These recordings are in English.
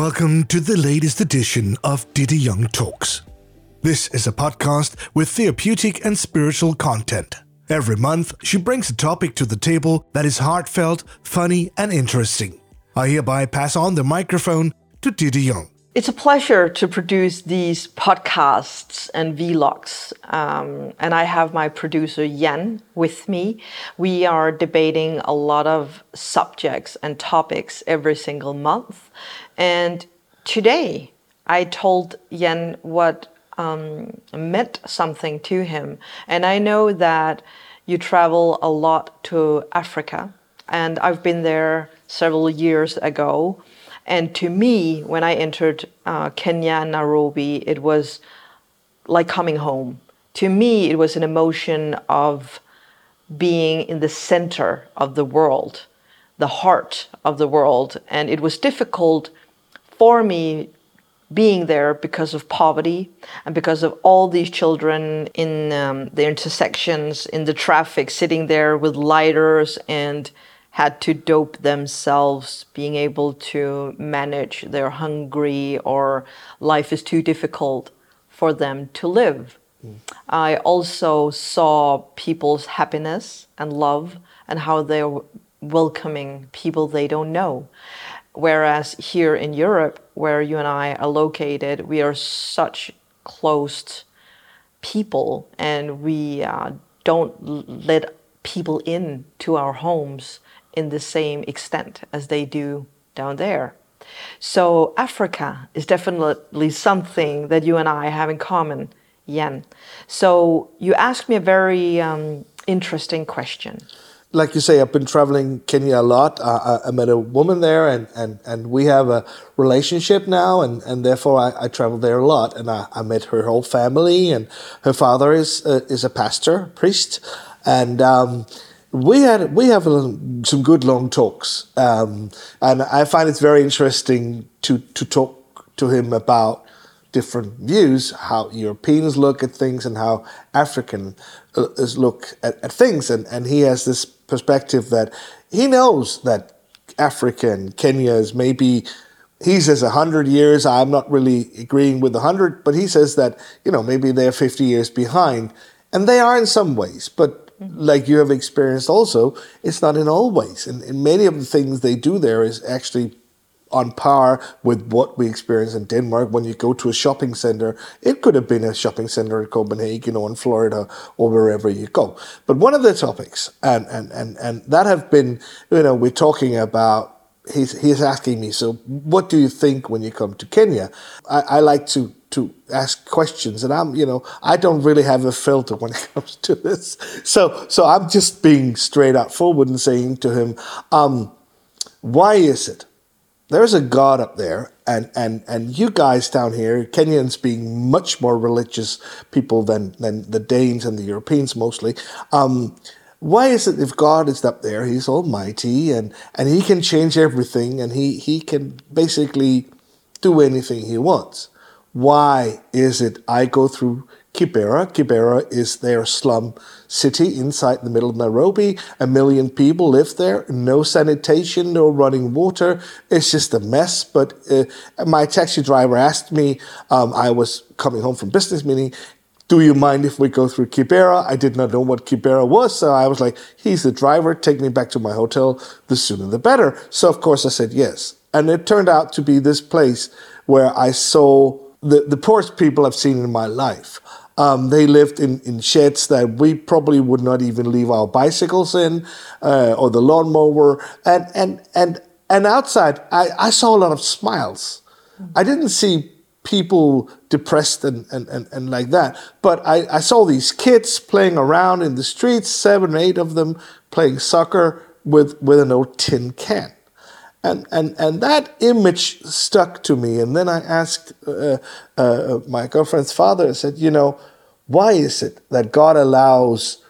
Welcome to the latest edition of Diddy Young Talks. This is a podcast with therapeutic and spiritual content. Every month, she brings a topic to the table that is heartfelt, funny, and interesting. I hereby pass on the microphone to Diddy Young. It's a pleasure to produce these podcasts and vlogs. Um, and I have my producer Jan with me. We are debating a lot of subjects and topics every single month. And today I told Yen what um, meant something to him. And I know that you travel a lot to Africa. And I've been there several years ago. And to me, when I entered uh, Kenya, Nairobi, it was like coming home. To me, it was an emotion of being in the center of the world, the heart of the world. And it was difficult for me being there because of poverty and because of all these children in um, the intersections, in the traffic, sitting there with lighters and had to dope themselves, being able to manage they're hungry or life is too difficult for them to live. Mm. I also saw people's happiness and love and how they're welcoming people they don't know. Whereas here in Europe, where you and I are located, we are such closed people and we uh, don't let people in to our homes in the same extent as they do down there. So Africa is definitely something that you and I have in common, Jan. So you asked me a very um, interesting question. Like you say, I've been traveling Kenya a lot. Uh, I met a woman there, and, and, and we have a relationship now, and, and therefore I, I travel there a lot. And I, I met her whole family, and her father is uh, is a pastor, priest, and um, we had we have some good long talks, um, and I find it's very interesting to to talk to him about different views, how Europeans look at things and how Africans uh, look at, at things, and and he has this perspective that he knows that Africa and Kenya is maybe he says 100 years i'm not really agreeing with 100 but he says that you know maybe they're 50 years behind and they are in some ways but mm-hmm. like you have experienced also, it's not in all ways. And, and many of the things they do there is actually on par with what we experience in Denmark when you go to a shopping center. It could have been a shopping center in Copenhagen or in Florida or wherever you go. But one of the topics, and, and, and, and that have been, you know, we're talking about he's he's asking me, so what do you think when you come to Kenya? I, I like to to ask questions, and I'm you know I don't really have a filter when it comes to this. So so I'm just being straight up forward and saying to him, um, why is it there's a God up there, and and and you guys down here, Kenyans being much more religious people than than the Danes and the Europeans mostly. Um, why is it if God is up there, He's Almighty and, and He can change everything and he, he can basically do anything He wants? Why is it I go through Kibera? Kibera is their slum city inside the middle of Nairobi. A million people live there. No sanitation, no running water. It's just a mess. But uh, my taxi driver asked me, um, I was coming home from business meeting, do you mind if we go through Kibera? I did not know what Kibera was, so I was like, he's the driver, take me back to my hotel, the sooner the better. So, of course, I said yes. And it turned out to be this place where I saw the, the poorest people I've seen in my life. Um, they lived in, in sheds that we probably would not even leave our bicycles in uh, or the lawnmower. And, and, and, and outside, I, I saw a lot of smiles. I didn't see people depressed and, and, and, and like that. But I, I saw these kids playing around in the streets, seven, eight of them playing soccer with, with an old tin can. And, and, and that image stuck to me. And then I asked uh, uh, my girlfriend's father, I said, you know, why is it that God allows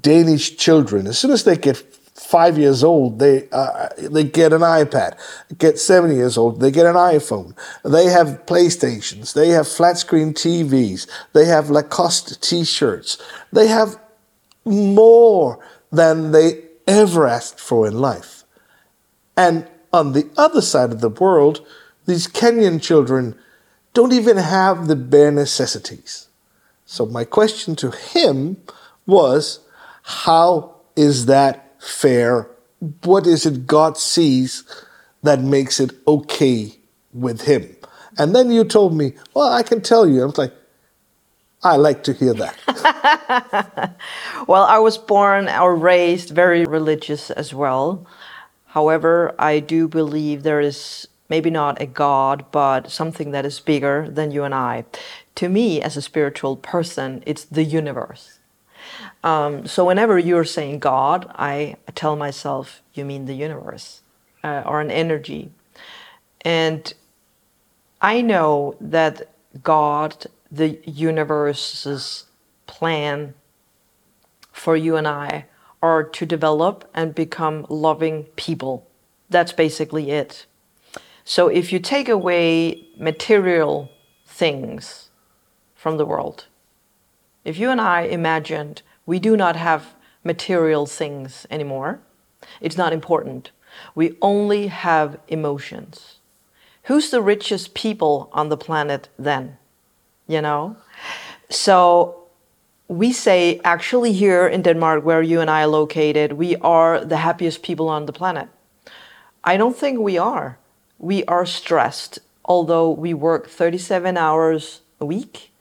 Danish children, as soon as they get five years old, they uh, they get an iPad. Get seven years old, they get an iPhone. They have PlayStations. They have flat screen TVs. They have Lacoste T-shirts. They have more than they ever asked for in life. And on the other side of the world, these Kenyan children don't even have the bare necessities. So my question to him was, how is that fair? What is it God sees that makes it okay with him? And then you told me, well, I can tell you. I was like, I like to hear that. well, I was born or raised very religious as well. However, I do believe there is maybe not a God, but something that is bigger than you and I. To me, as a spiritual person, it's the universe. Um, so whenever you're saying God, I tell myself, you mean the universe uh, or an energy. And I know that God, the universe's plan for you and I, are to develop and become loving people. That's basically it. So if you take away material things from the world, if you and I imagined we do not have material things anymore, it's not important. We only have emotions. Who's the richest people on the planet then? You know? So we say actually here in Denmark, where you and I are located, we are the happiest people on the planet. I don't think we are we are stressed, although we work 37 hours a week.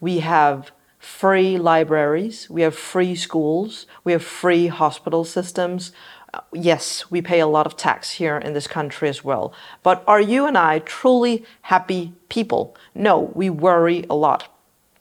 We have free libraries, we have free schools, we have free hospital systems. Uh, yes, we pay a lot of tax here in this country as well. But are you and I truly happy people? No, we worry a lot.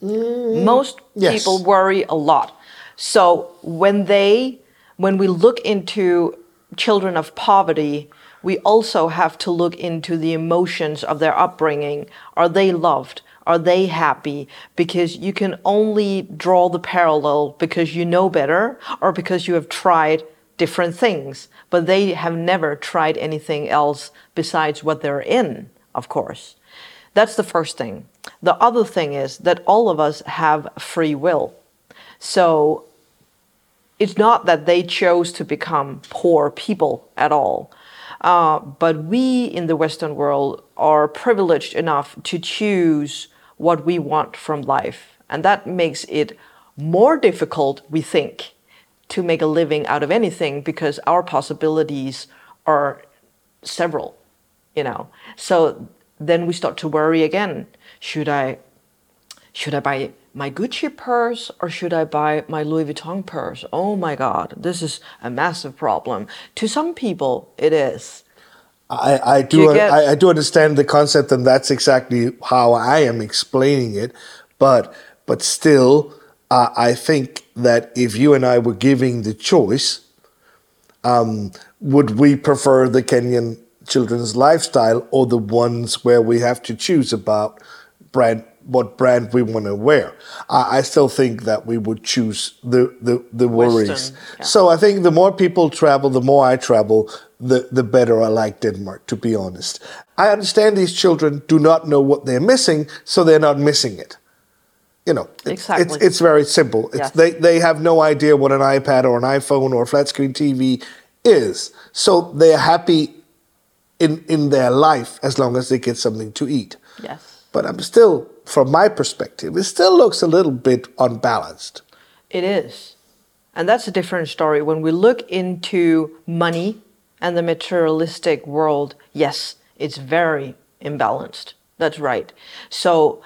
Mm, Most yes. people worry a lot. So when they, when we look into children of poverty, we also have to look into the emotions of their upbringing. Are they loved? Are they happy? Because you can only draw the parallel because you know better or because you have tried different things, but they have never tried anything else besides what they're in, of course. That's the first thing. The other thing is that all of us have free will. So it's not that they chose to become poor people at all. Uh, but we in the Western world are privileged enough to choose what we want from life. And that makes it more difficult, we think, to make a living out of anything because our possibilities are several, you know. So then we start to worry again. Should I should I buy my Gucci purse or should I buy my Louis Vuitton purse? Oh my God, this is a massive problem. To some people, it is. I, I do, do get... I, I, do understand the concept, and that's exactly how I am explaining it. But but still, uh, I think that if you and I were giving the choice, um, would we prefer the Kenyan children's lifestyle or the ones where we have to choose about brand what brand we want to wear. I, I, still think that we would choose the the, the worries. Yeah. So I think the more people travel, the more I travel, the the better I like Denmark. To be honest, I understand these children do not know what they're missing, so they're not missing it. You know, it, exactly. it's it's very simple. It's, yes. They they have no idea what an iPad or an iPhone or a flat screen TV is, so they are happy in in their life as long as they get something to eat. Yes. But I'm still from my perspective, it still looks a little bit unbalanced. It is. And that's a different story. When we look into money and the materialistic world, yes, it's very imbalanced. That's right. So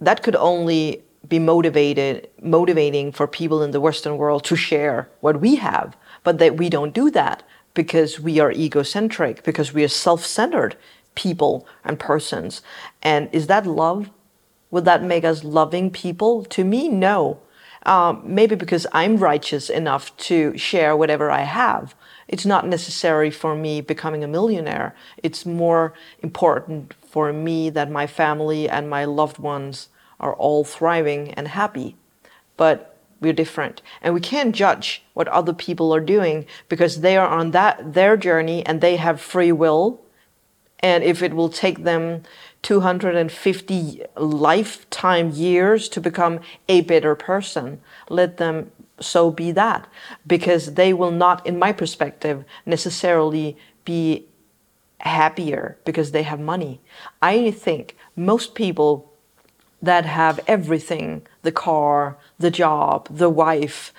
that could only be motivated motivating for people in the western world to share what we have but that we don't do that because we are egocentric because we are self-centered people and persons and is that love would that make us loving people? To me, no. Um, maybe because I'm righteous enough to share whatever I have. It's not necessary for me becoming a millionaire. It's more important for me that my family and my loved ones are all thriving and happy. But we're different and we can't judge what other people are doing because they are on that their journey and they have free will and if it will take them 250 lifetime years to become a better person, let them so be that. Because they will not, in my perspective, necessarily be happier because they have money. I think most people that have everything the car, the job, the wife,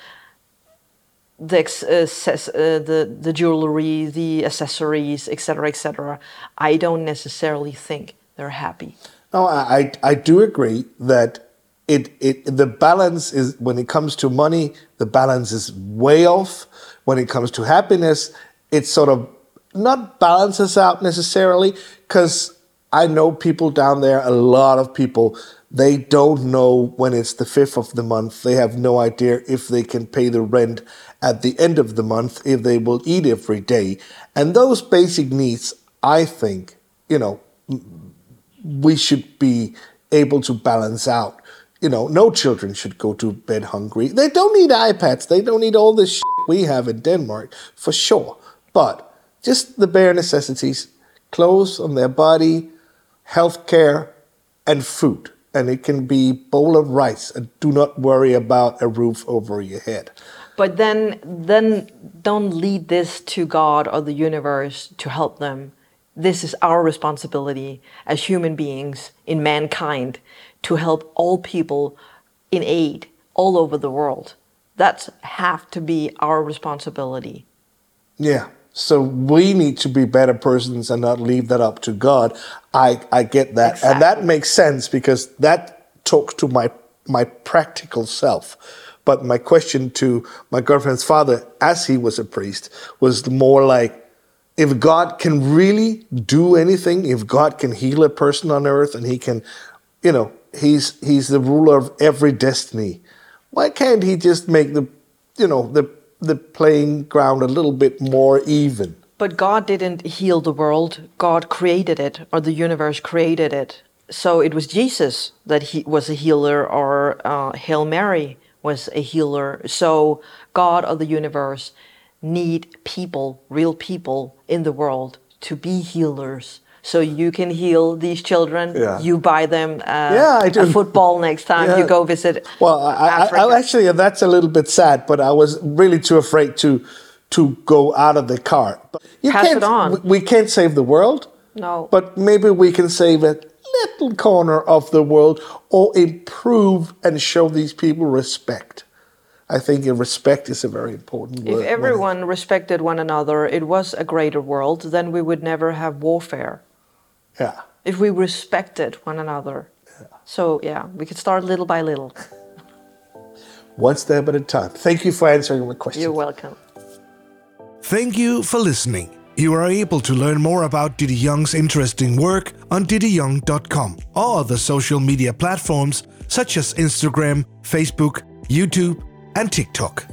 the, uh, the, the jewelry, the accessories, etc., etc. I don't necessarily think they're happy. No, I, I do agree that it, it the balance is when it comes to money, the balance is way off. When it comes to happiness, it sort of not balances out necessarily because I know people down there, a lot of people, they don't know when it's the fifth of the month. They have no idea if they can pay the rent at the end of the month, if they will eat every day. And those basic needs, I think, you know, we should be able to balance out. You know, no children should go to bed hungry. They don't need iPads. They don't need all this shit we have in Denmark, for sure. But just the bare necessities clothes on their body, health care, and food. And it can be bowl of rice. And do not worry about a roof over your head. But then, then don't lead this to God or the universe to help them this is our responsibility as human beings in mankind to help all people in aid all over the world. That's have to be our responsibility. Yeah. So we need to be better persons and not leave that up to God. I, I get that. Exactly. And that makes sense because that talks to my my practical self. But my question to my girlfriend's father, as he was a priest, was more like, if God can really do anything, if God can heal a person on earth and he can, you know, he's he's the ruler of every destiny. Why can't he just make the you know, the the playing ground a little bit more even? But God didn't heal the world. God created it or the universe created it. So it was Jesus that he was a healer or uh, Hail Mary was a healer. So God of the universe need people, real people in the world to be healers. So you can heal these children. Yeah. You buy them uh, yeah, I do. a football next time yeah. you go visit. Well, I, I, I, actually that's a little bit sad, but I was really too afraid to to go out of the car. But you Pass can't, it on. We can't save the world. No. But maybe we can save a little corner of the world or improve and show these people respect. I think respect is a very important word. If everyone respected one another, it was a greater world, then we would never have warfare. Yeah. If we respected one another. Yeah. So, yeah, we could start little by little. one step at a time. Thank you for answering my question. You're welcome. Thank you for listening. You are able to learn more about Diddy Young's interesting work on diddyyoung.com or other social media platforms such as Instagram, Facebook, YouTube, and TikTok.